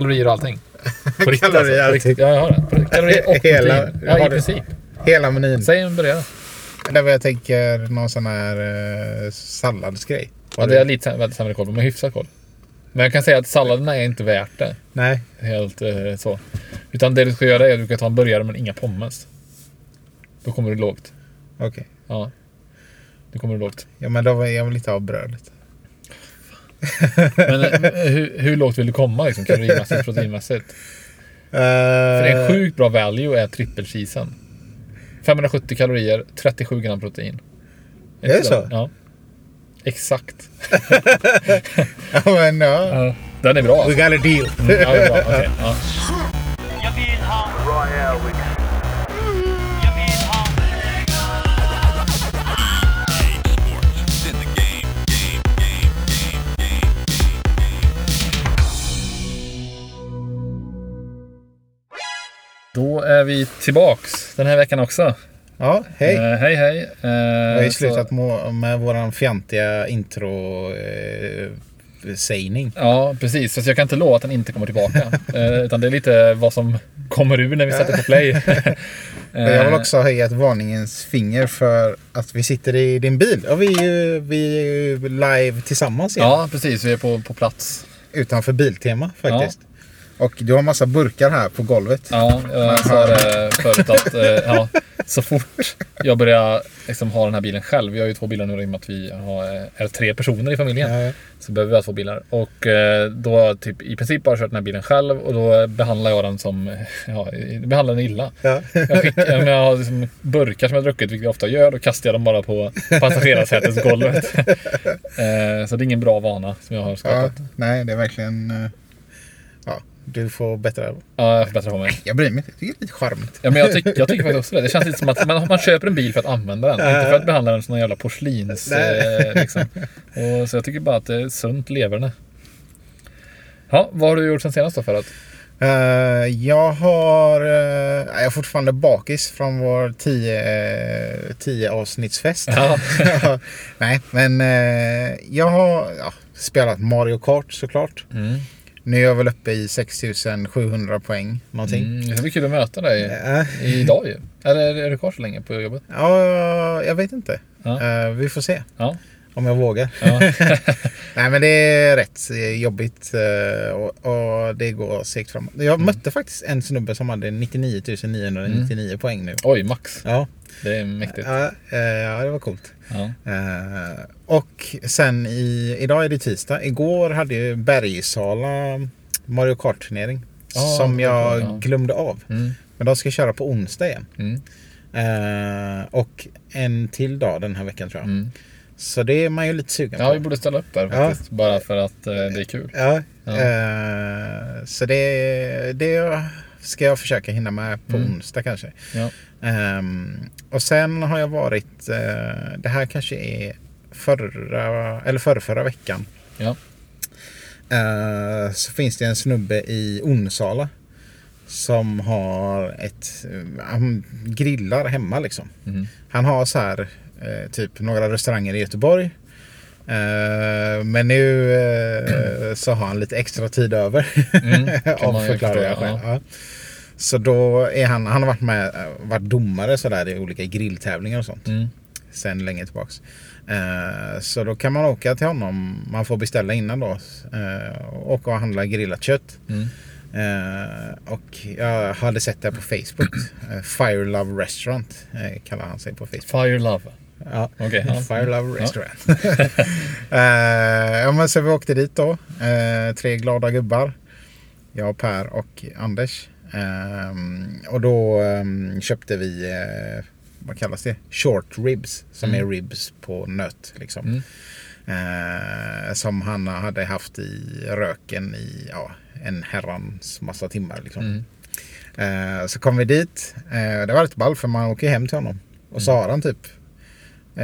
Kalorier och allting. På riktigt Kalorier alltså. Riktigt. Ja, jag har det. Kalorier och Hela- protein. Ja, i du- princip. Hela menyn. Säg en början. Där var jag tänker någon sån här eh, salladsgrej. Ja, det är lite väldigt sämre koll på, men hyfsat koll. Men jag kan säga att salladerna är inte värt det. Nej. Helt eh, så. Utan det du ska göra är att du ska ta en burgare men inga pommes. Då kommer du lågt. Okej. Ja. Då kommer du lågt. Ja men då vill jag vill inte ha brödet. Men eh, hur, hur lågt vill du komma liksom, kalorimässigt, proteinmässigt? Uh, För en sjukt bra value är trippelcheesen. 570 kalorier, 37 gram protein. Är det så? Ja. Exakt. Ja men ja. Den är bra. We Alltså. got a deal. Mm, ja, det är bra. Okej, ja. Då är vi tillbaks den här veckan också. Ja, hej. Eh, hej hej. Eh, Vi har ju så- slutat må- med våran fjantiga intro eh, sägning. Ja, precis. Fast jag kan inte lova att den inte kommer tillbaka. eh, utan det är lite vad som kommer ur när vi sätter på play. Men Jag vill Eh, också höja ett varningens finger för att vi sitter i din bil. Och vi är ju, vi är ju live tillsammans igen. Ja, precis. Vi är på, på plats. Utanför Biltema faktiskt. Och du har massa burkar här på golvet. Ja, jag sa det förut att eh, ja, så fort jag börjar liksom ha den här bilen själv. Vi har ju två bilar nu i och med att vi har, eh, är tre personer i familjen. Ja, ja. Så behöver vi ha två bilar. Och eh, då har jag typ i princip bara kört den här bilen själv. Och då behandlar jag den som, eh, ja, behandlar den illa. Ja. Jag, skickar, jag har liksom burkar som jag druckit, vilket jag ofta gör. Då kastar jag dem bara på passagerarsätesgolvet. eh, så det är ingen bra vana som jag har skapat. nej, det är verkligen... du får bättra. Ja, jag får bättra på mig. Jag bryr mig inte. Jag tycker det är lite charmigt. Ja, men jag, tycker, jag tycker faktiskt också det. Det känns lite som att man, man köper en bil för att använda den. Inte för att behandla den som någon jävla porslins. Eh, liksom. och, så jag tycker bara att det är sunt leverne. Ja, vad har du gjort sen senast då för att? Eh, jag har... eh, jag är fortfarande bakis från vår 10 10 avsnittsfest. Ja. Nej, men eh, jag har ja, spelat Mario Kart såklart. Mm. Nu är jag väl uppe i 6700 poäng någonting. Mm, det ska bli kul att möta dig idag ju. Eller är du kvar så länge på jobbet? ja, jag vet inte. Eh, vi får se om jag vågar. Nej men det är rätt eh, jobbigt eh, och, och det går segt framåt. Jag Mm. mötte faktiskt en snubbe som hade 99 999 poäng nu. Oj, max. Ja, Det är mäktigt. ja, ja, det var coolt. Ja. Eh, och sen i, idag är det tisdag. Igår hade ju Bergsala Mario Kart-turnering. Ja, som jag ja. glömde av. Mm. Men de ska köra på onsdag igen. Mm. Eh, och en till dag den här veckan tror jag. Mm. Så det är man ju lite sugen Ja, på. vi borde ställa upp där faktiskt. Bara för att eh, det är kul. Ja, Ja. eh, så det, det ska jag försöka hinna med på Mm. onsdag kanske. Ja. Ehm, och sen har jag varit, eh, det här kanske är förra, eller förra, förra veckan. Ja. Eh, så finns det en snubbe i Onsala. Som har ett, han grillar hemma liksom. Mm. Han har så här eh, typ några restauranger i Göteborg. Men nu eh, så har han lite extra tid över. Mm, Av förklarliga förstå, skäl. ja. Ja. Så då är han, han har varit med, eh, varit domare så där i olika grilltävlingar och sånt. Mm. Sen länge tillbaks. Eh, så då kan man åka till honom. Man får beställa innan då. Uh, åka och handla grillat kött. Mm. Eh, och jag hade sett det på Facebook. Uh, Fire Love Restaurant eh, kallar han sig på Facebook. Fire Love. Ja. Okej. ja. Fire Love Ja. Restaurant. Eh, ja, men så vi åkte dit då. Eh, tre glada gubbar. Jag, Per och Anders. Ehm, och då ehm, köpte vi, eh, vad kallas det? Short ribs. Som Mm. är ribs på nöt. Liksom. Mm. Eh, som han hade haft i röken i ja, en herrans massa timmar. Liksom. Mm. Eh, så kom vi dit. Det var rätt ball för man åker hem till honom. Och så har han typ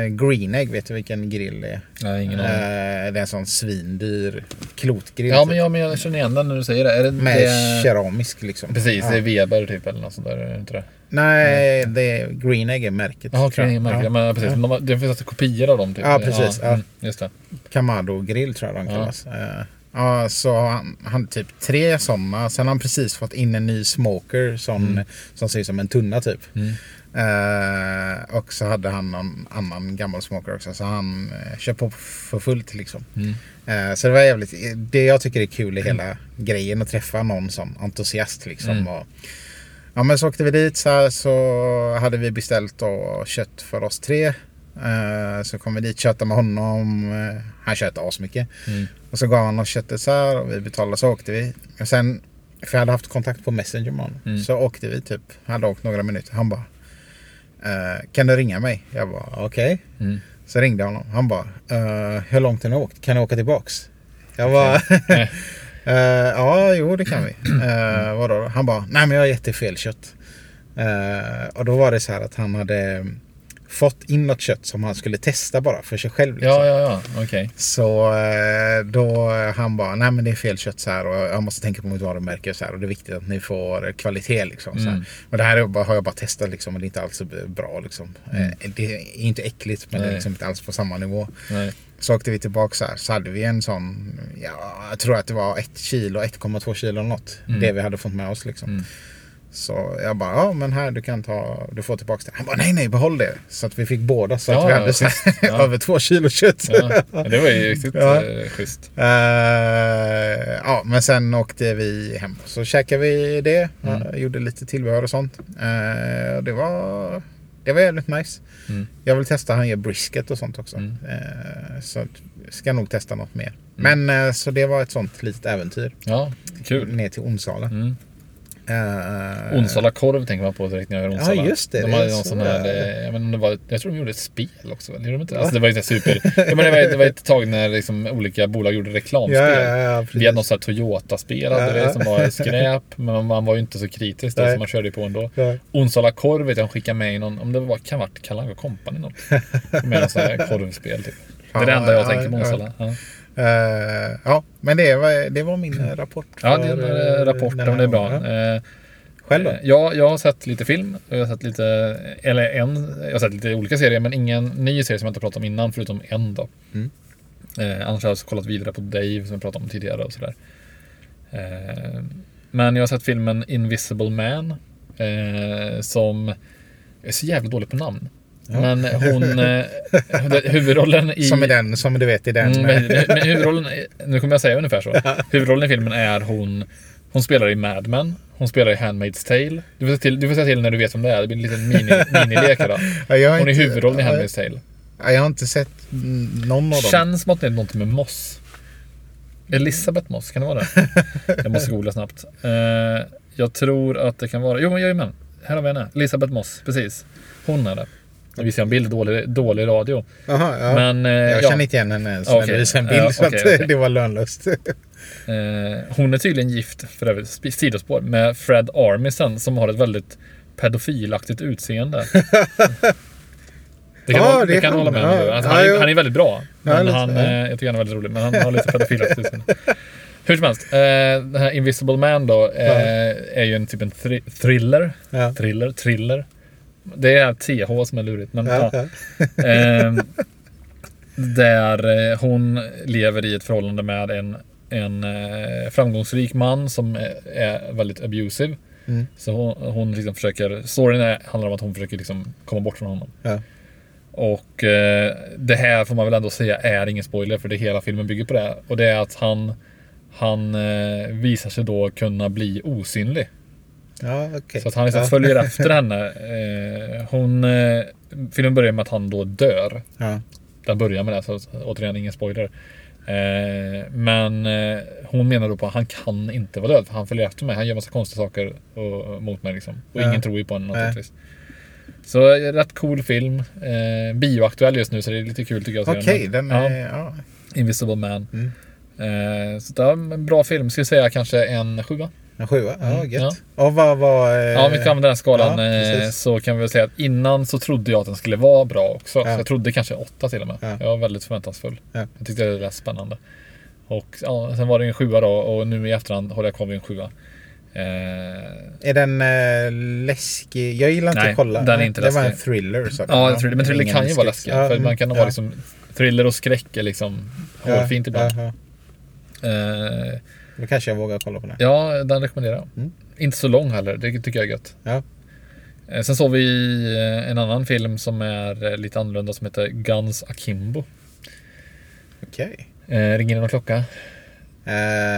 Green Egg, vet du vilken grill det är? Nej, ingen Eh, aning. det är en sån svindyr klotgrill. Ja, typ. men jag, men jag känner igen den när du säger det. Är det, Med det keramisk liksom. Precis, Ja. det är Weber typ eller något sånt där. Är det inte det? Nej, det är Green Egg är märket. Jaha, jag. okej, märkligt. Ja. Men precis, Ja. de det finns alltså kopior av dem typ. Ja, precis, ja. mm, just det. Kamado grill tror jag de Ja. kallas. Eh, Ja, så han, han typ tre sådana. Sen har han precis fått in en ny smoker som, som ser ut som en tunna typ. Eh, och så hade han någon annan gammal smoker också. Så han eh, kör på för fullt liksom. Eh, så det var jävligt. Det jag tycker är kul i hela grejen att träffa någon sån entusiast liksom. Mm. Och, ja men så åkte vi dit så, här, så hade vi beställt då kött för oss tre. Eh, så kom vi dit, köttade med honom. Eh, han köttade asmycket. Mm. Och så gav han oss köttet så här och vi betalade så åkte vi. Och sen, för jag hade haft kontakt på Messenger med honom. Mm. Så åkte vi typ, hade åkt några minuter. Han bara, eh, kan du ringa mig? Jag bara, okej. Mm. Så ringde jag honom. Han bara, hur långt har ni åkt? Kan ni åka tillbaks? Jag bara, eh, ja jo det kan vi. Uh, vadå? Han bara, nej men jag har gett dig fel kött. Och då var det så här att han hade fått in något kött som han skulle testa bara för sig själv. Liksom. Ja, ja, ja. Okej. Så eh, då han bara, nej men det är fel kött så här och jag måste tänka på mitt varumärke så här och det är viktigt att ni får kvalitet liksom. Så. Mm. Men det här bara, har jag bara testat liksom och det är inte alls så bra liksom. Mm. Eh, Det är inte äckligt men det är Nej. liksom inte alls på samma nivå. Nej. Så åkte vi tillbaka så här så hade vi en sån, ja jag tror att det var ett kilo, 1,2 kilo något. Mm. Det vi hade fått med oss liksom. Mm. Så jag bara, ja men här du kan ta, du får tillbaka det. Han bara, nej nej behåll det. Så att vi fick båda så att Ja, vi ja, hade så här. Ja. över två kilo kött. Ja. det var ju riktigt Ja. eh, schysst. Eh, ja, men sen åkte vi hem. Så käkade vi det. Mm. Ja, gjorde lite tillbehör och sånt. Eh, det, var, det var jävligt nice. Mm. Jag vill testa, han gör brisket och sånt också. Mm. Så att- ska nog testa något mer. Men eh, så det var ett sånt litet äventyr. Ja, kul. Ner till Onsala. Mm. Eh, Onsala korv tänker man på direkt när jag hör Onsala. Ja, just det, De hade någon så sån här, där. jag, inte om det var, jag tror de gjorde ett spel också. Gjorde de inte? Alltså, det var här super... ja, men det, var, det var ett tag när liksom olika bolag gjorde reklamspel. Ja, ja, ja. Vi hade något sånt här Toyota-spel Ja, som var skräp. Men man var ju inte så kritisk Nej. så man körde på ändå. Ja. Onsala korv vet jag, de skickade med i någon, om det var, kan ha varit Kalle Anka Company något. Med någon sån här korvspel typ. Det är det enda jag Ja, tänker på. Onsala. Ja. Eh, ja, men det var, det var min eh, rapport. Ja, för, din eh, rapport, här det är bra. Eh, Själv då? Ja, jag har sett lite film. Jag har sett lite, eller en, jag har sett lite olika serier, men ingen ny serie som jag inte pratat om innan, förutom en då. Mm. Annars har jag kollat vidare på Dave, som jag pratade om tidigare och sådär. Men jag har sett filmen Invisible Man, som, jag är så jävla dålig på namn. Ja. Men hon, eh, huvudrollen i... Som i den, som du vet i den. Mm, men, men huvudrollen, nu kommer jag säga ungefär så. Huvudrollen i filmen är hon, hon spelar i Mad Men, hon spelar i Handmaid's Tale. Du får, säga till, du får säga till när du vet vem det är, det blir en liten mini, minilek har Hon är inte- huvudrollen i Handmaid's Tale. Ja, Jag har inte sett någon av dem. Känns som att det är något med Moss. Elisabeth Moss, kan det vara det? Jag måste googla snabbt. Eh, jag tror att det kan vara, jo men jajamän. Här har vi henne. Elisabeth Moss, precis. Hon är det. Nu visar jag en bild, dålig, dålig radio. Jaha, ja. Men, eh, jag ja. känner inte igen henne du visar en bild. Ja, så att okej. det var lönlöst. Eh, hon är tydligen gift, för övrigt, sp- sidospår, med Fred Armisen som har ett väldigt pedofilaktigt utseende. Det kan, Ja, hålla- det kan han. hålla med om. Ja, Alltså, ja, han, är, ja. han är väldigt bra. Men lite, han, ja. eh, jag tycker han är väldigt rolig, men han har lite pedofilaktigt utseende. Hur som helst, eh, den här Invisible Man då eh, är ju en typ en thri- thriller. Ja. Thriller, thriller. Det är TH som är lurigt. Men, Ja, ja. Ehm, där eh, hon lever i ett förhållande med en, en eh, framgångsrik man som är, är väldigt abusive. Mm. Så hon, hon liksom försöker, storyn är, handlar om att hon försöker liksom komma bort från honom. Ja. Och eh, det här får man väl ändå säga är ingen spoiler för det hela filmen bygger på det. Och det är att han, han eh, visar sig då kunna bli osynlig. Ja, okej. Så att han liksom ja. följer efter henne. Eh, hon, eh, filmen börjar med att han då dör. Ja. Den börjar med det, så återigen ingen spoiler. Eh, men eh, hon menar då på att han kan inte vara död för han följer efter mig. Han gör massa konstiga saker och, mot mig liksom. Och Ja. ingen tror ju på honom naturligtvis. Så eh, rätt cool film. Eh, bioaktuell just nu så det är lite kul tycker jag. Okej, den Ja, är... Ja. Invisible Man. Mm. Eh, så det är en bra film. Ska jag säga kanske en sjua. En sjua? Ja, Mm, gött. ja. Och vad var... eh, Ja, om vi kan använda den skalan ja, eh, så kan vi väl säga att innan så trodde jag att den skulle vara bra också. Ja. Så jag trodde kanske åtta till och med. Ja. Jag var väldigt förväntansfull. Ja. Jag tyckte det lät spännande. Och ja, sen var det en sjua då och nu i efterhand håller jag kvar vid en sjua. Eh, Är den eh, läskig? Jag gillar inte Nej, att kolla. den är inte det var en läskig. thriller. Så ja, thriller, men thriller kan ju vara läskig. För man kan vara liksom, thriller och skräck är liksom hårfint ibland. Då kanske jag vågar kolla på det. ja, den rekommenderar jag. Mm. Inte så lång heller, det tycker jag är gött. Ja. Eh, sen såg vi eh, en annan film som är eh, lite annorlunda som heter Guns Akimbo. Okej. Eh, ringer det någon klocka? Eh,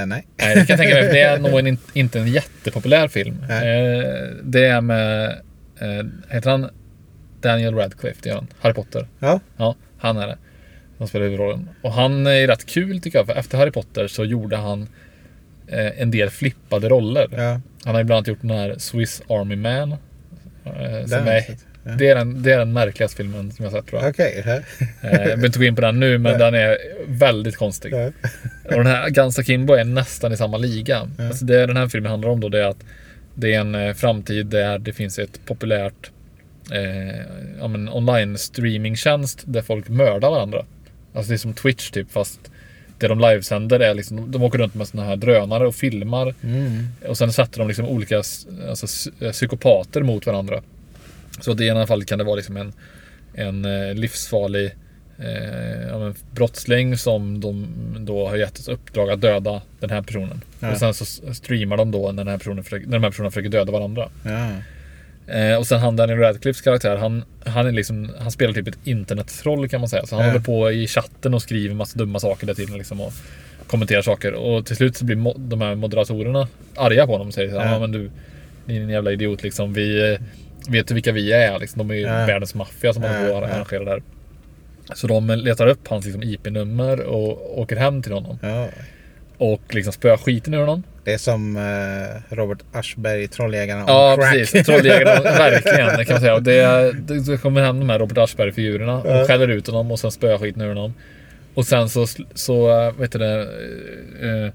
nej. Nej, det kan jag tänka mig. för Det är nog en, inte en jättepopulär film. Eh, det är med, heter han Daniel Radcliffe? Det gör han. Harry Potter. Ja. Ja, han är det. Han spelar huvudrollen. Och han är rätt kul tycker jag. För efter Harry Potter så gjorde han en del flippade roller. Ja. Han har ju bland annat gjort den här Swiss Army Man. Eh, som är. Ja. det, är den, det är den märkligaste filmen som jag sett tror jag. Okej. ja. Eh, jag behöver inte gå in på den nu, men Nej. den är väldigt konstig. Ja. Och den här Guns Akimbo är nästan i samma liga. Ja. Alltså det den här filmen handlar om då det är att det är en eh, framtid där det finns ett populärt eh, ja, online streamingtjänst där folk mördar varandra. Alltså det är som Twitch typ fast det de livesänder är liksom, de åker runt med såna här drönare och filmar Mm. och sen sätter de liksom olika alltså, psy- psykopater mot varandra. Så att i ena fallet kan det vara liksom en, en eh, livsfarlig eh, ja, brottsling som de då har gett ett uppdrag att döda den här personen. Ja. Och sen så streamar de då när den här personen försöker, när de här personerna försöker döda varandra. Ja. Eh, och sen han Daniel Radcliffes karaktär, han, han, är liksom, han spelar typ ett internettroll kan man säga. Så han Ja. håller på i chatten och skriver massa dumma saker där tiden liksom och kommenterar saker. Och till slut så blir de här moderatorerna arga på honom och säger så här, Ja. men du, din jävla idiot liksom. Vi eh, vet du vilka vi är liksom. De är ju Ja. världens maffia som håller på Ja, att ja. arrangera det här. Så de letar upp hans liksom, IP-nummer och åker hem till honom. Och liksom spöar skiten ur honom. Det är som eh, Robert Aschberg i Trolljägarna Ja, crack. precis. Trolljägarna, verkligen. Det kan man säga. Och det, det, kommer hem de här Robert Aschberg-figurerna och Ja. skäller ut honom och sen spöar skiten ur honom. Och sen så, så äh, vet du det, eh,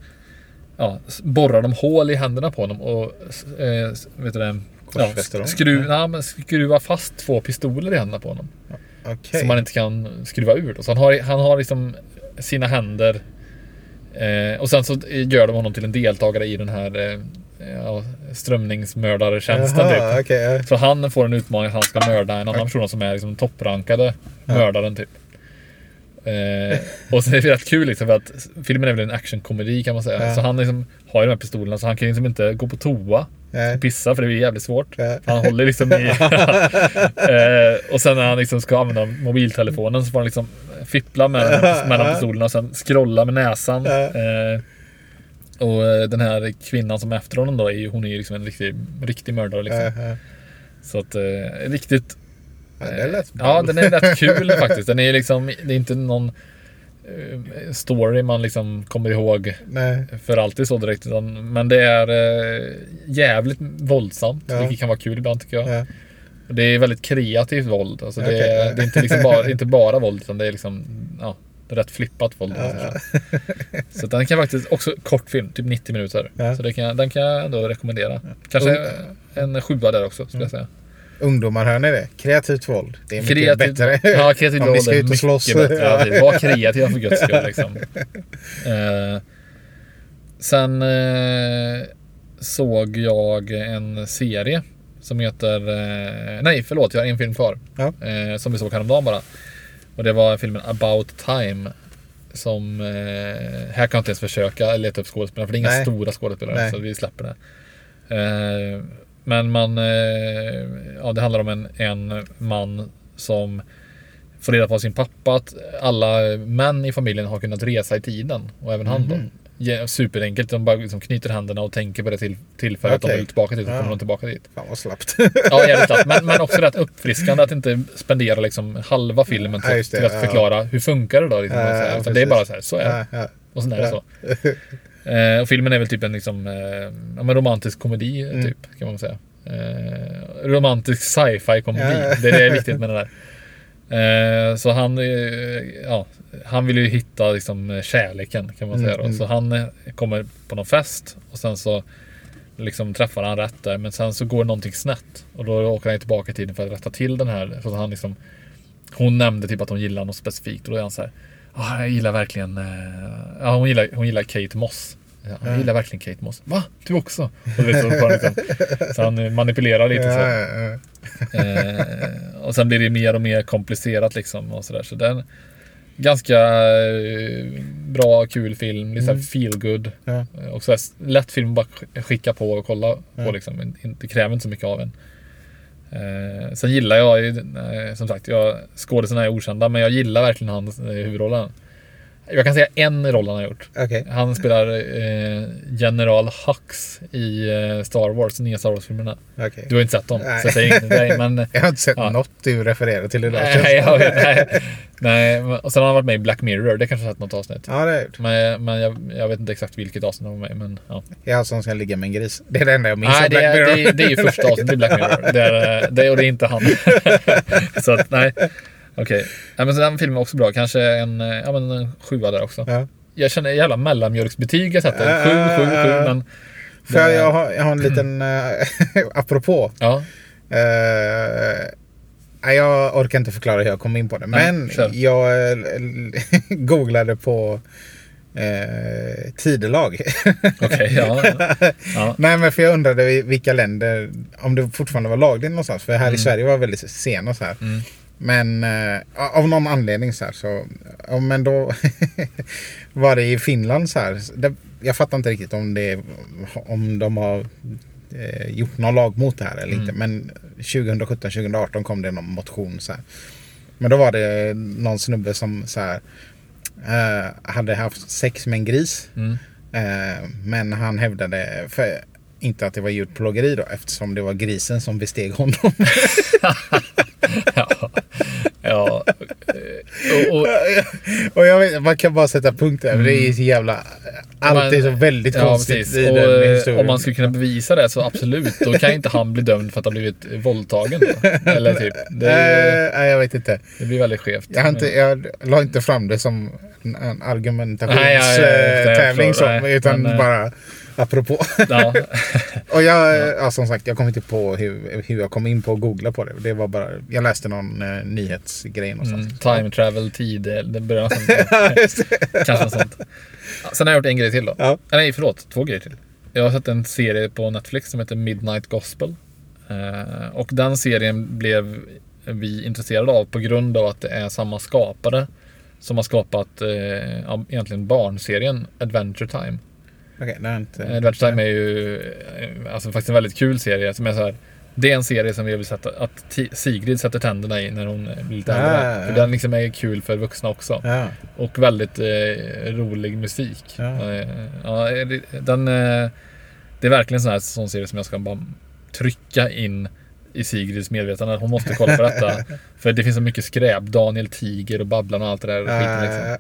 ja, borrar de hål i händerna på honom och eh, vet du det, ja, Korsfäster dem? skru, nej, men skruvar fast två pistoler i händerna på honom. Okej. Som man inte kan skruva ur. Då. Så han har, han har liksom sina händer eh, och sen så gör de honom till en deltagare i den här eh, ja, strömningsmördartjänsten. Jaha, Typ. ja. Så han får en utmaning att han ska mörda en annan person som är liksom topprankade mördaren typ. Eh, och sen är det rätt kul liksom för att filmen är väl en actionkomedi kan man säga. Ja. Så han liksom har ju de här pistolerna så han kan liksom inte gå på toa Och pissa för det är jävligt svårt. Ja. Han håller liksom i... eh, och sen när han liksom ska använda mobiltelefonen så får han liksom fippla med, mellan pistolerna och sen scrolla med näsan. Eh, och eh, den här kvinnan som är efter honom då, är hon är ju liksom en riktig, riktig mördare. Liksom. Så att eh, riktigt... Ja, den är rätt kul faktiskt. Den är liksom, det är inte någon eh, story man liksom kommer ihåg Nej. för alltid så direkt. Utan, men det är eh, jävligt våldsamt, Ja. vilket kan vara kul ibland tycker jag. Ja. Det är väldigt kreativt våld. Alltså det, Okej, är, ja. det är inte, liksom bara, inte bara våld, utan det är liksom ja, rätt flippat våld. man säger så. Den kan faktiskt, också kort film, typ 90 minuter. Ja. Så det kan, den kan jag ändå rekommendera. Kanske en sjua där också, skulle jag säga. Ungdomar, hör ni det? Kreativt våld. Det är mycket Kreativt, bättre. ja, kreativt våld är mycket slåss. bättre. Ja, precis. Var kreativa för guds skull. Liksom. Eh, sen eh, såg jag en serie som heter... Eh, nej, förlåt, jag har en film kvar. Ja. Eh, som vi såg häromdagen bara. Och det var filmen About Time. Som... Eh, här kan jag inte ens försöka leta upp skådespelare för det är inga Nej. stora skådespelare. Nej. Så vi släpper det. Men man... Eh, ja, det handlar om en, en man som får reda på sin pappa att alla män i familjen har kunnat resa i tiden. Och även han då. Mhm. Ja, superenkelt. De bara liksom knyter händerna och tänker på det till, tillfället att de vill tillbaka dit. Så Ja. kommer de tillbaka dit. Fan vad slappt. Ja, jävligt lätt. Men, men också rätt uppfriskande att inte spendera liksom halva filmen Ja, till, just det, till att ja. förklara hur funkar det då. Liksom, Ja, och så här. ja, det är bara så här, så är det. Ja, ja. Och sen är det Ja. så. Eh, och filmen är väl typ en liksom, eh, ja, romantisk komedi, Mm. typ, kan man säga. Eh, romantisk sci-fi komedi. Ja. Det är det är viktigt med det där. Eh, så han, eh, ja, han vill ju hitta liksom, kärleken kan man Mm, säga. Då. mm. Så han eh, kommer på någon fest och sen så liksom träffar han rätt där. Men sen så går någonting snett. Och då åker han tillbaka i tiden för att rätta till den här. Så han liksom, hon nämnde typ att hon gillar något specifikt och då är han så här. "Ah, jag gillar verkligen, eh, ja hon gillar, hon gillar Kate Moss. Ja, jag Ja. gillar verkligen Kate Moss. Va? Du också? Och är så, liksom, så han manipulerar lite så. Eh, och sen blir det mer och mer komplicerat liksom och sådär. Så den, Ganska eh, bra, kul film. Lite Mm. så feel good. Ja. Eh, Och så lätt film att bara sk- skicka på och kolla på. Liksom. Det kräver inte så mycket av en. Eh, sen gillar jag ju, eh, som sagt, jag, skådisarna är okända, men jag gillar verkligen hans eh, huvudrollen. Jag kan säga en roll han har gjort. Okej. Han spelar eh, General Hux i eh, Star Wars, nya Star Wars-filmerna. okej. Du har inte sett dem, Nej. så jag säger ingenting till dig. Men, Jag har inte sett Ja. något du refererar till idag. nej, jag vet, nej, nej. Och sen har han varit med i Black Mirror, det kanske har sett något avsnitt. Ja, det har gjort. Men, men jag, jag vet inte exakt vilket avsnitt han var med men ja. Jag som ska ligga med en gris. Det är det enda jag minns Nej, det Black är, Mirror. det, är, det är ju första avsnittet i Black Mirror. Det är, det, och det är inte han. så att, nej. Okej. Nej, men den filmen är också bra. Kanske en, eh, ja, men en sjua där också. Ja. Jag känner jävla mellanmjölksbetyg jag sätter. Sju, Äh, sju, sju. Men För jag, jag, har, jag har en liten... Uh, apropå. ja, eh, nej, jag orkar inte förklara hur jag kom in på det. Nej, Men kör. jag eh, googlade på eh, tidelag. okej. ja. ja. Nej men för jag undrade vilka länder, om det fortfarande var lagligt någonstans. För här Mm. i Sverige var det väldigt sena så här. Mm. Men eh, av någon anledning så här så, ja, men då var det i Finland så här. Det, jag fattar inte riktigt om det om de har eh, gjort någon lag mot det här eller inte. Men 2017-2018 kom det någon motion så här. Men då var det någon snubbe som så här eh, hade haft sex med en gris. Mm. Eh, men han hävdade för, inte att det var djurplågeri då eftersom det var grisen som besteg honom. ja. ja. Och, och, och jag vet, man kan bara sätta punkt där. Det är så jävla... Allt är så väldigt Mm. ja, konstigt precis. i Och, den eh, historien. Om man skulle kunna bevisa det så absolut. Då kan inte han bli dömd för att ha blivit våldtagen. Då. Eller typ. Det, Eh, nej, jag vet inte. det blir väldigt skevt. Jag, inte, jag la inte fram det som en, Nej, argumentationstävling Nej, utan men, eh, bara apropå. Ja. Och jag, ja. som sagt, jag kom inte på hur, hur jag kom in på att googla på det. Det var bara, jag läste någon eh, nyhetsgrej någonstans. Mm, time travel, tid, det det börjar nästan... Kanske något sånt. Ja, Sen har jag gjort en grej till då. Ja. Eh, Nej, förlåt. Två grejer till. Jag har sett en serie på Netflix som heter Midnight Gospel. Eh, och den serien blev vi intresserade av på grund av att det är samma skapare som har skapat eh, ja, egentligen barnserien Adventure Time. Okej, det inte... Eh, Adventure Time är ju eh, alltså faktiskt en väldigt kul serie som är så här. Det är en serie som jag vill sätta, att Sigrid sätter tänderna i när hon blir lite äldre. Ah, För ja. den liksom är kul för vuxna också. Ja. Och väldigt eh, rolig musik. Ja. Eh, ja, den, eh, det är verkligen en sån här sån serie som jag ska bara trycka in i Sigrids medvetande. Hon måste kolla på detta. för det finns så mycket skräp. Daniel Tiger och Babblarna och allt det där skiten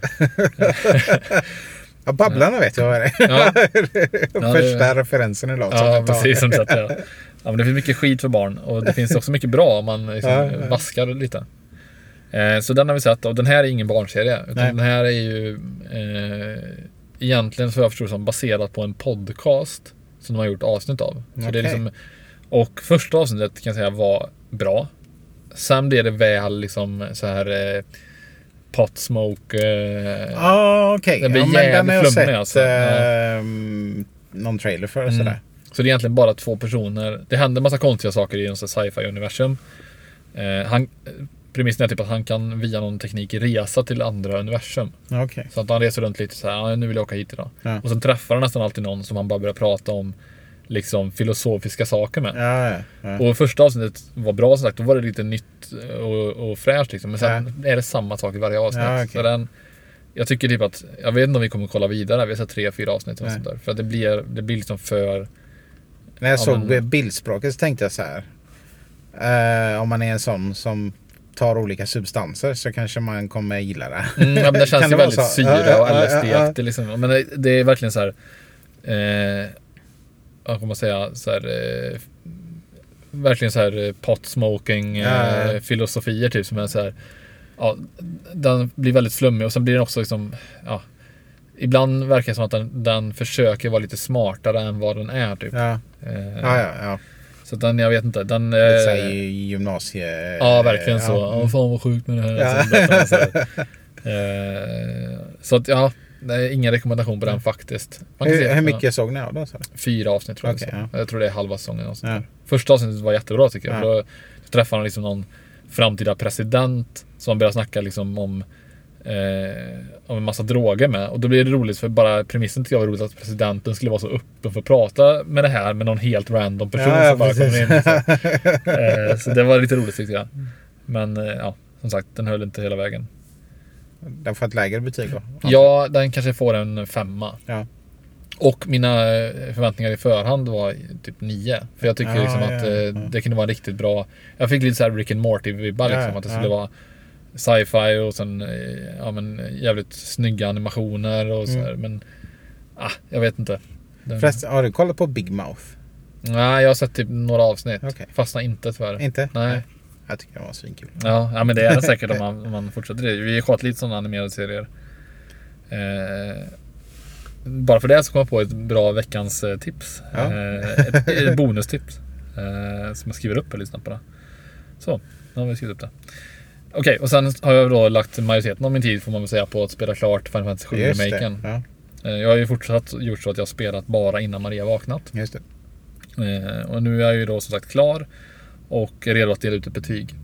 liksom. Ja, Babblarna vet jag vad det är. Ja, Ja, det- Första referensen idag. som ja precis. Som sagt, ja. Ja, men det finns mycket skit för barn och det finns också mycket bra om man liksom vaskar lite. Eh, så den har vi sett och den här är ingen barnserie. Utan Nej. den här är ju eh, egentligen, så jag förstår som, baserat på en podcast som de har gjort avsnitt av. Så det är liksom, och första avsnittet kan jag säga var bra. Sen blev det väl liksom så här eh, pot smoke. Eh, Ja, okej. Det blir ja, den jävligt flummig, alltså. ehm, någon trailer för. Mm. Sådär. Så det är egentligen bara två personer. Det händer massa konstiga saker i här sci-fi-universum. Eh, han, premissen är typ att han kan via någon teknik resa till andra universum. Okej. Så att han reser runt lite så här, "Ja, nu vill jag åka hit idag. Ja. Och sen träffar han nästan alltid någon som han bara börjar prata om liksom filosofiska saker med. Ja, ja, ja. Och första avsnittet var bra som sagt, då var det lite nytt och, och fräscht liksom. Men sen är det samma sak i varje avsnitt. Ja, okej. Så den, jag tycker typ att, jag vet inte om vi kommer kolla vidare, vi har sett tre, fyra avsnitt och sånt där. För att det blir, det blir liksom för När jag Ja, såg men- bildspråket så tänkte jag så här. eh, om man är en sån som tar olika substanser så kanske man kommer gilla det. Mm, ja, men det känns ju väldigt syra Ja, och ja, ja, ja. LSD. Det liksom, men det, det är verkligen så här. Eh, vad kan man säga? Så här, eh, verkligen så här eh, pot smoking Ja, ja, ja. eh, filosofier typ som är så här. Ja, den blir väldigt flummig och sen blir den också liksom. Ja, ibland verkar det som att den, den försöker vara lite smartare än vad den är typ. Ja, Eh, ja, ja. ja. Så den, jag vet inte. Den, Lite så här eh, gymnasie... Ja, verkligen så. Ja. Ja, fan vad sjukt med det här. Ja. Så, så, här. Eh, så att ja, är ingen rekommendation på den faktiskt. Hur, se, hur mycket Ja, såg ni av den? fyra avsnitt tror jag. Så. ja. Jag tror det är halva säsongen. Och sånt Ja. Första avsnittet var jättebra tycker jag. Ja. För då träffar han liksom någon framtida president som börjar snacka liksom om eh, av en massa droger med. Och då blir det roligt för bara premissen tycker jag var roligt att presidenten skulle vara så öppen för att prata med det här med någon helt random person Ja, ja, som bara precis. kommer in. Så, eh, så det var lite roligt tyckte jag. Men eh, ja, som sagt, den höll inte hela vägen. Den får ett lägre betyg då? Ja, den kanske får en femma. Ja. Och mina eh, förväntningar i förhand var typ nio. För jag tycker Ja, liksom ja, att ja. eh, det kunde vara riktigt bra. Jag fick lite så här Rick and Morty-vibbar liksom. Att det skulle vara sci-fi och sen eh, ja, men, jävligt snygga animationer och så Mm. Men ah, jag vet inte. Den, Förresten, har du kollat på Big Mouth? Nej, jag har sett typ några avsnitt. Okej. Fastnar inte tyvärr. Inte? Nej. Jag tycker den var svinkul. Ja, ja men det är det säkert om man, om man fortsätter det. Vi kollat lite sådana animerade serier. Eh, bara för det så kom jag på ett bra veckans eh, tips. Ja. Eh, ett, ett bonustips. Eh, som jag skriver upp och lyssnar på det. Så, nu har vi skrivit upp det. Okej, och sen har jag då lagt majoriteten av min tid får man väl säga på att spela klart Final Fantasy 7 Just det. remaken. Ja, Eh, jag har ju fortsatt gjort så att jag har spelat bara innan Maria vaknat. just det. Eh, och nu är jag ju då som sagt klar och är redo att dela ut ett betyg.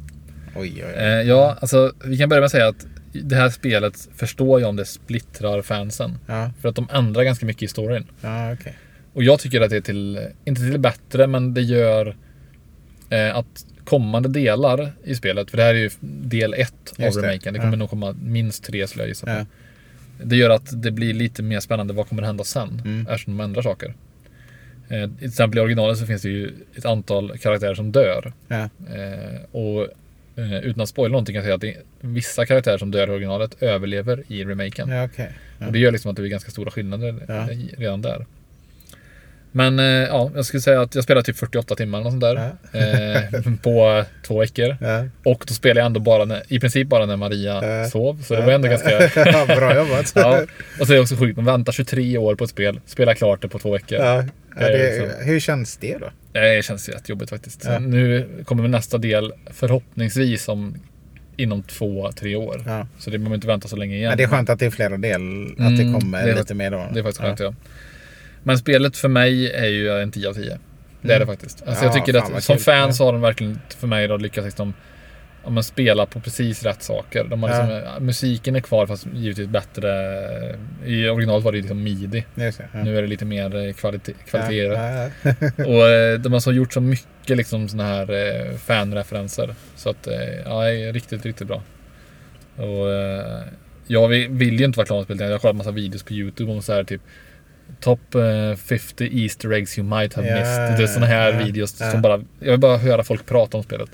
Oj, oj, oj. Eh, ja, alltså vi kan börja med att säga att det här spelet förstår jag om det splittrar fansen. Ja, För att de ändrar ganska mycket i storyn. ja okej. Och jag tycker att det är till, inte till det bättre, men det gör eh, att kommande delar i spelet, för det här är ju del ett av Just det, remaken. Det kommer ja. nog komma minst tre skulle jag gissa på. Ja. Det gör att det blir lite mer spännande. Vad kommer hända sen? Mm. Eftersom de ändrar saker. Eh, till exempel i originalet så finns det ju ett antal karaktärer som dör. Ja, Eh, och eh, utan att spoila någonting kan jag säga att det är vissa karaktärer som dör i originalet överlever i remaken. ja okej. Ja. Och det gör liksom att det blir ganska stora skillnader Ja. redan där. Men eh, ja, jag skulle säga att jag spelar typ 48 timmar eller sånt där. Eh, på två veckor. Och då spelar jag ändå bara, när, i princip bara när Maria sov. Så det var ändå ganska... bra jobbat. Och så är det också sjukt, man väntar 23 år på ett spel, spelar klart det på två veckor. Ja, Det det, liksom- hur känns det då? Det känns jättejobbigt faktiskt. Ja. Nu kommer nästa del förhoppningsvis om inom två, tre år. Ja. Så det behöver inte vänta så länge igen. Ja, det är skönt att det är flera del, att Mm, det kommer det är- lite mer då. Det är faktiskt skönt ja. Men spelet för mig är ju en 10 av 10. Det är det faktiskt. Alltså Mm. Ja, jag tycker att som kul. fan så har de verkligen för mig då lyckats liksom ja, men spela på precis rätt saker. De har liksom, Ja. Musiken är kvar fast givetvis bättre. I originalet var det liksom midi. Det, ja. Nu är det lite mer eh, kvalitet, kvaliteter. Och eh, de har så gjort så mycket liksom såna här eh, fanreferenser. Så att, eh, ja, det är riktigt, riktigt bra. Och eh, jag vill, ju inte vara klar med än. Jag har kollat massa videos på YouTube om så här typ Top eh, 50 Easter eggs you might have missed. Det är såna här videos som bara... Jag vill bara höra folk prata om spelet.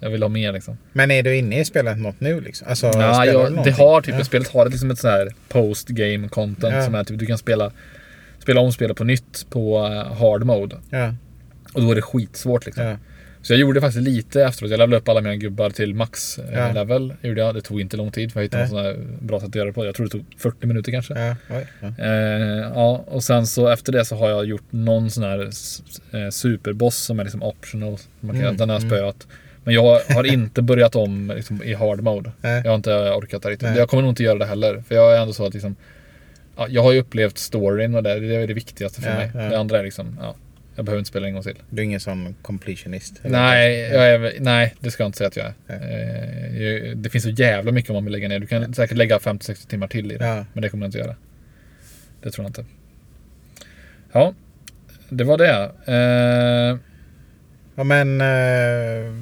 Ja. Jag vill ha mer liksom. Men är du inne i spelet något nu liksom? Alltså, Ja, jag, det har typ, Ja. spelet har liksom ett så här post game content Ja. som är typ du kan spela Spela om spelet på nytt på eh, hard mode. Ja, Och då är det skitsvårt liksom. ja, Så jag gjorde faktiskt lite efteråt. Jag levlade upp alla mina gubbar till max eh, Ja. level. Gjorde jag. Det tog inte lång tid för jag hittade något sånt bra sätt att göra det på. Jag tror det tog 40 minuter kanske. ja, ja. Eh, ja, och sen så efter det så har jag gjort någon sån här eh, superboss som är liksom optional. Man kan, Mm, Den har jag mm. Men jag har inte börjat om liksom, i hard mode. Nej. Jag har inte orkat det riktigt. Nej. Jag kommer nog inte göra det heller. För jag är ändå så att liksom, ja, jag har ju upplevt storyn och det, det är det viktigaste för Ja, mig. ja. Det andra är liksom, ja, jag behöver inte spela en gång till. Du är ingen sån completionist? Nej, är, nej, det ska jag inte säga att jag är. Eh, det finns så jävla mycket om man vill lägga ner. Du kan säkert lägga 50-60 timmar till i det. Men det kommer jag inte göra. Det tror jag inte. Ja, det var det. Eh, Ja men... Eh,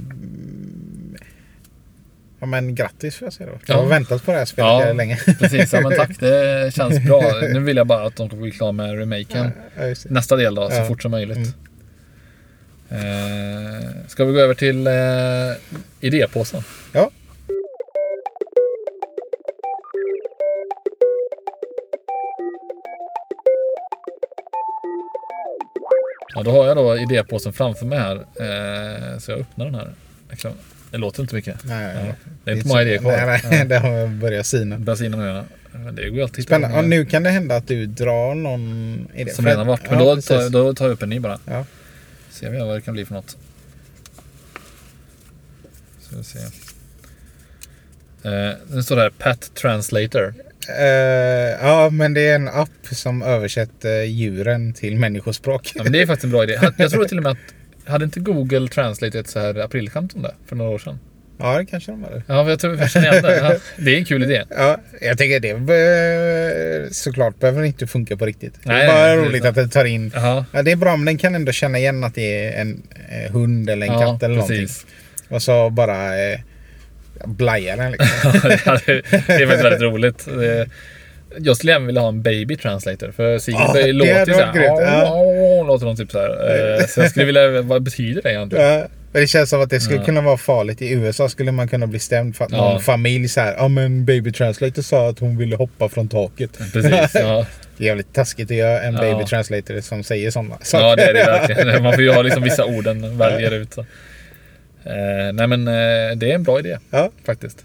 ja men grattis får jag säga då. Jag Ja. har väntat på det här spelet Ja. länge. precis, ja, men tack. Det känns bra. Nu vill jag bara att de kommer bli klara med remaken. Ja. Nästa del då, så fort som möjligt. Mm. Eh, ska vi gå över till eh, idépåsen? Ja. Ja, då har jag då idépåsen framför mig här. Eh, så jag öppnar den här. Liksom, Det låter inte mycket. Nej, Ja, det är inte många idéer kvar. Nej, nej, det har börjat sina. Och ögonen. Men det går ju alltid Spännande. Och nu kan det hända att du drar någon idé. Som redan varit. Men ja, då, tar, då tar jag upp en ny bara. Ja. Ser vi vad det kan bli för något. Ska vi se. Eh, nu står det här Pat Translator. Eh, ja, men det är en app som översätter djuren till människospråk. Ja, men det är faktiskt en bra idé. Jag tror till och med att hade inte Google Translate ett så här aprilskämt om det för några år sedan? Ja, det kanske de hade. Ja, jag tror jag känner det. Ja, det är en kul idé. Ja, jag tänker det be- såklart behöver inte funka på riktigt. det Nej, är bara nej, roligt nej. att det tar in. Ja, Ja, det är bra, men den kan ändå känna igen att det är en eh, hund eller en ja katt eller någonting. precis. Och så bara eh, blajar den liksom. Det det är faktiskt väldigt roligt. Jag skulle även vilja ha en baby translator. För Sigrid det låter ju såhär. ja. Låter de typ såhär. Eh, Så jag skulle vilja, vad betyder det egentligen? Ja, men det känns som att det skulle Ja. kunna vara farligt. I USA skulle man kunna bli stämd för att Ja. någon familj så här, ja men baby translator sa att hon ville hoppa från taket. Precis, ja. Jävligt taskigt att göra en Ja. baby translator som säger sådana Ja, det är det verkligen. Man får ju ha liksom vissa orden väljer ut. Så. Eh, nej men eh, det är en bra idé Ja, faktiskt.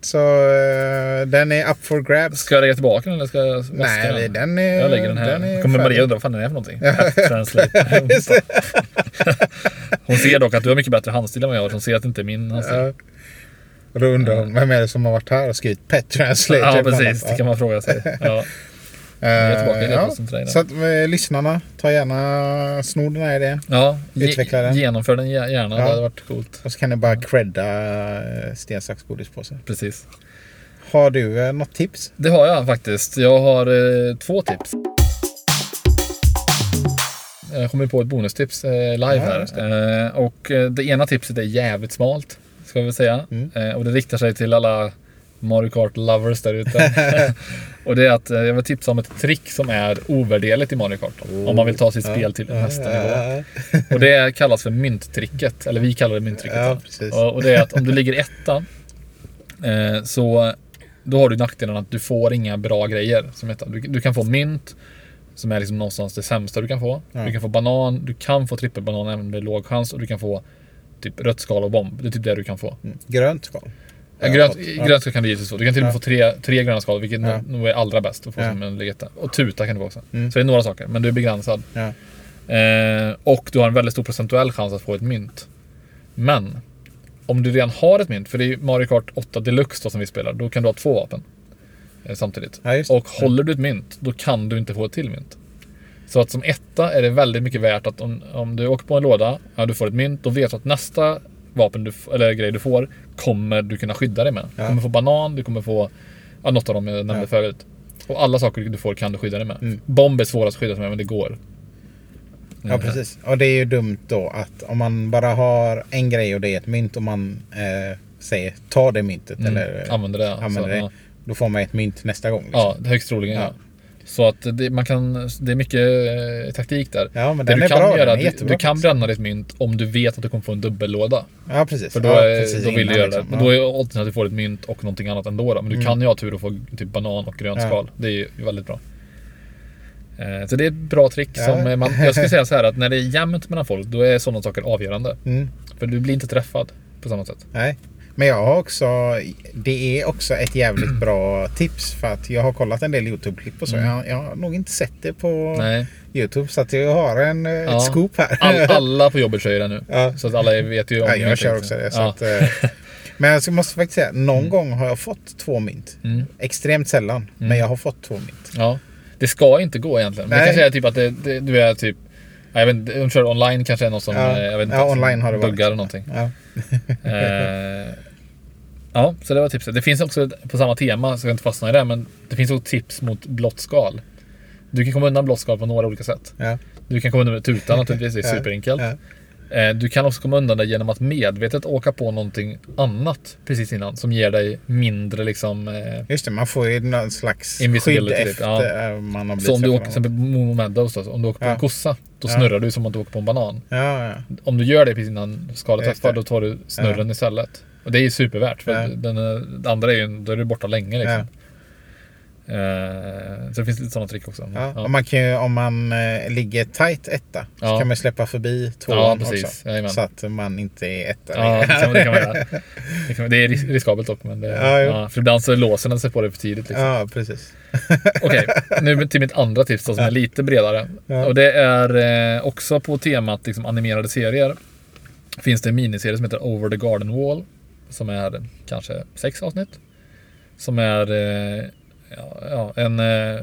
så eh, den är up for grabs. Ska jag lägga tillbaka den eller ska jag vaska Nej, den? den är Jag lägger den här. är Kommer. Maria undra vad fan den är för någonting? Translate. Hon ser dock att du har mycket bättre handstil än vad jag har. Hon ser att det inte är min handstil. Ja. Och då undrar hon, vem är det som har varit här och skrivit pet translator? Ja, bland precis. Det kan man fråga sig. Ja. Eh, tillbaka ja. Så att eh, lyssnarna, ta gärna, snor den här idén. Ja, Utveckla den. Genomför den gär- gärna. Ja. Det hade varit coolt. Och så kan ni bara credda eh, sten, sax, godispåse. Precis. Har du eh, något tips? Det har jag faktiskt. Jag har eh, två tips. Jag kommer på ett bonustips eh, live Ja, här. Eh, och det ena tipset är jävligt smalt. Ska vi säga. Mm. Och det riktar sig till alla Mario Kart lovers där ute. och det är att eh, jag vill tipsa om ett trick som är ovärderligt i Mario Kart. Om man vill ta sitt spel till nästa nivå. Och det kallas för mynttricket. Eller vi kallar det mynttricket. Ja. Och, och det är att om du ligger etta eh, så då har du nackdelen att du får inga bra grejer. Som heter. Du, du kan få mynt som är liksom någonstans det sämsta du kan få. Ja. Du kan få banan, du kan få trippelbanan även med låg chans och du kan få typ rött skal och bomb. Det är typ det du kan få. Mm. Grönt skal. Ja, grönt. Ja. grönt skal kan du givetvis få. Du kan till och med få tre, tre gröna skal, vilket Ja. nog är allra bäst att få som en legetta. Och tuta kan du få också. Mm. Så det är några saker, men du är begränsad. Eh, och du har en väldigt stor procentuell chans att få ett mynt. Men om du redan har ett mynt, för det är Mario Kart 8 Deluxe då som vi spelar, då kan du ha två vapen eh, samtidigt. Ja. Och håller du ett mynt, då kan du inte få ett till mynt. Så att som etta är det väldigt mycket värt att om, om du åker på en låda, ja, du får ett mynt, då vet du att nästa vapen du, eller grej du får kommer du kunna skydda dig med. Du Ja. kommer få banan, du kommer få ja, något av dem jag nämnde Ja. förut. Och alla saker du får kan du skydda dig med. Mm. Bomb är svårast att skydda sig med, men det går. Ja, precis. Och det är ju dumt då att om man bara har en grej och det är ett mynt och man eh, säger ta det myntet Mm. eller Använder det. använder så, det. Ja. Då får man ett mynt nästa gång. Liksom. ja, högst troligen ja. Så att det, man kan, det är mycket eh, taktik där. Ja, men det den du är kan bra. göra, den är du, du kan bränna ditt mynt om du vet att du kommer få en dubbellåda. Ja, precis. För då, ja, är, precis då vill du göra liksom. det. Då är oddsen att du får ett mynt och någonting annat ändå. Då. Men du Mm. kan ju ha tur och få typ banan och grönt Ja. skal. Det är ju väldigt bra. Eh, Så det är ett bra trick. Ja. Som eh, man, jag skulle säga så här att när det är jämnt mellan folk, då är sådana saker avgörande. Mm. För du blir inte träffad på samma sätt. Nej. Men jag har också, det är också ett jävligt bra tips för att jag har kollat en del YouTube-klipp och så. Mm. Jag, jag har nog inte sett det på Nej. YouTube så att jag har en, eh, Ja. ett scoop här. All, alla på jobbet kör ju det nu. Ja. Så att alla vet ju om Ja, jag kör också det. Så Ja. att, eh, men jag måste faktiskt säga, någon gång har jag fått två mynt. Mm. Extremt sällan, men jag har fått två mynt. Ja. Det ska inte gå egentligen. Men Nej. det kanske är typ att det, det, du är typ jag vet inte, de kör online kanske är någon som Ja. eh, jag vet inte, Ja, online har det varit. buggar eller någonting. Ja. Eh, ja, så det var tipset. Det finns också på samma tema, så jag inte fastna i det, men det finns också tips mot blått skal. Du kan komma undan blått skal på några olika sätt. Ja. Du kan komma undan med tutan naturligtvis, det är superenkelt. Eh, Du kan också komma undan det genom att medvetet åka på någonting annat precis innan som ger dig mindre liksom eh, Just det, man får ju någon slags skydd efter Ja. eh, man har blivit Så om du åker till Meadows, då, om du åker på Ja. en kossa, då Ja. snurrar du som om du åker på en banan. Om du gör det precis innan skalet träffar, då tar du snurren istället. Och det är ju supervärt, för den, den andra är ju, då är du borta länge liksom. Eh, så det finns lite sådana trick också. Ja. Ja. Man kan ju, om man eh, ligger tight etta så Ja. kan man släppa förbi tvåan också. Så att man inte är etta Ja, det kan, man- det kan man göra. Det, kan, det är ris- riskabelt dock, men det, för ibland så låser den sig på det för tidigt. Liksom. Ja, precis. Okej, nu till mitt andra tips då, som är lite bredare. Och det är eh, också på temat liksom, animerade serier. Finns det en miniserie som heter Over the Garden Wall. Som är kanske sex avsnitt. Som är ja, en, eh,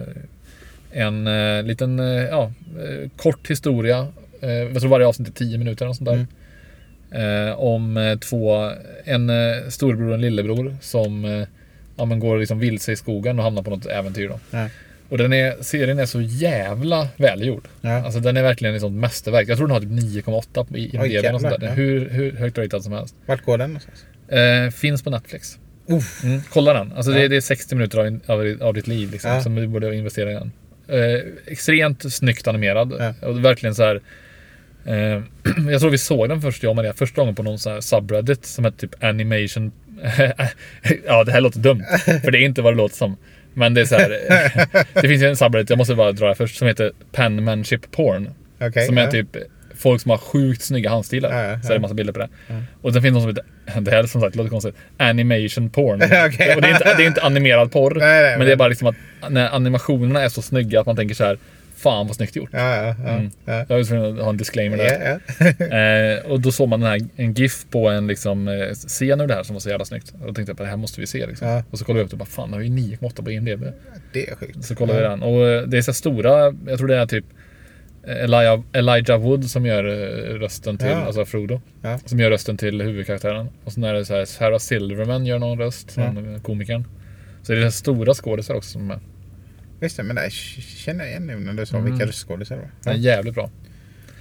en eh, liten eh, ja, kort historia. Jag tror varje avsnitt är tio minuter och sånt där. Mm. Eh, om två, en eh, storbror och en lillebror som eh, ja, men går liksom vilse i skogen och hamnar på något äventyr. Då. Ja. Och den är, serien är så jävla välgjord. Ja. Alltså den är verkligen ett sånt mästerverk. Jag tror den har typ 9,8 på i- IMDb. Hur, hur högt ratad som helst. Vart går den någonstans? Eh, finns på Netflix. Mm, kolla den. Alltså det, det är 60 minuter av, av, av ditt liv liksom, som du borde investera i den. Eh, extremt snyggt animerad. Och verkligen så här. Eh, jag tror vi såg den först, jag och Maria, första gången på någon sån här subreddit som heter typ animation. ja, det här låter dumt. För det är inte vad det låter som. Men det är så här. det finns ju en subreddit, jag måste bara dra det först, som heter Penmanship Porn. Okej, som är ja. typ folk som har sjukt snygga handstilar. Ja, ja, Så är det ja. massa bilder på det. Och sen finns någon som heter, det här som sagt låter konstigt, animation porn. Okej. Och det, är inte, det är inte animerad porr. Nej, nej, men det är bara liksom att när animationerna är så snygga att man tänker så här, fan vad snyggt gjort. Ja, ja, ja. Mm. ja. Jag var tvungen att ha en disclaimer där. Ja, ja. Eh, och då såg man den här, en GIF på en liksom, eh, scen ur det här som var så jävla snyggt. Och då tänkte jag på det här måste vi se. Liksom. Ja. Och så kollade vi upp det och bara, fan det har ju 9,8 på IMDB. Det är sjukt. Så kollade vi den. Och eh, det är så stora, jag tror det är typ Elijah, Elijah Wood som gör eh, rösten till, Ja. alltså Frodo. Ja. Som gör rösten till huvudkaraktären. Och sen är det så här, Sarah Silverman gör någon röst, Ja. från komikern. Så det är här stora skådisar också som är med. Visst det, men det känner jag igen nu när du sa Mm. vilka röstskådisar det var. Den är Ja. jävligt bra.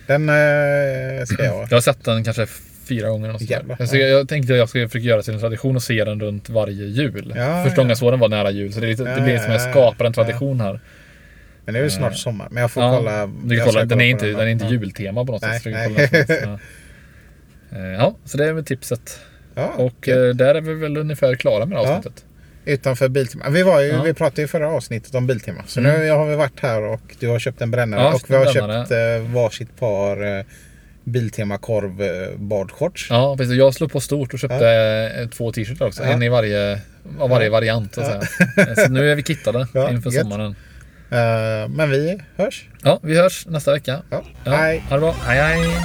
Den eh, ska jag Jag har sett den kanske fyra gånger. Jävlar. Jag, jag tänkte att jag skulle försöka göra till en tradition och se den runt varje jul. Ja, Första gången ja. jag såg den var nära jul. Så det, är lite, det Ja, blir som att jag ja, skapar en ja. tradition här. Men det är ju snart Eh, sommar. Men jag får Ja, kolla. du kan kolla, den, är på inte, den är inte Ja. jultema på något Nej, sätt. nej. kolla. Ja. Eh, ja, så det är väl tipset. Ja, Och okej. eh, där är vi väl ungefär klara med Ja. avsnittet. Utanför Biltema. Vi, var ju, Ja. vi pratade i förra avsnittet om Biltema. Så Mm. nu har vi varit här och du har köpt en brännare. Ja, och vi har brännare. köpt eh, varsitt par eh, Biltema korv eh, badshorts. Ja, precis. Jag slog på stort och köpte eh, två t-shirtar också. Ja. En i varje, varje Ja. variant. Så, så nu är vi kittade Ja, inför gött. sommaren. Eh, men vi hörs. Ja, vi hörs nästa vecka. Ja. Ja, Hej. Ha det bra. Hej, hej.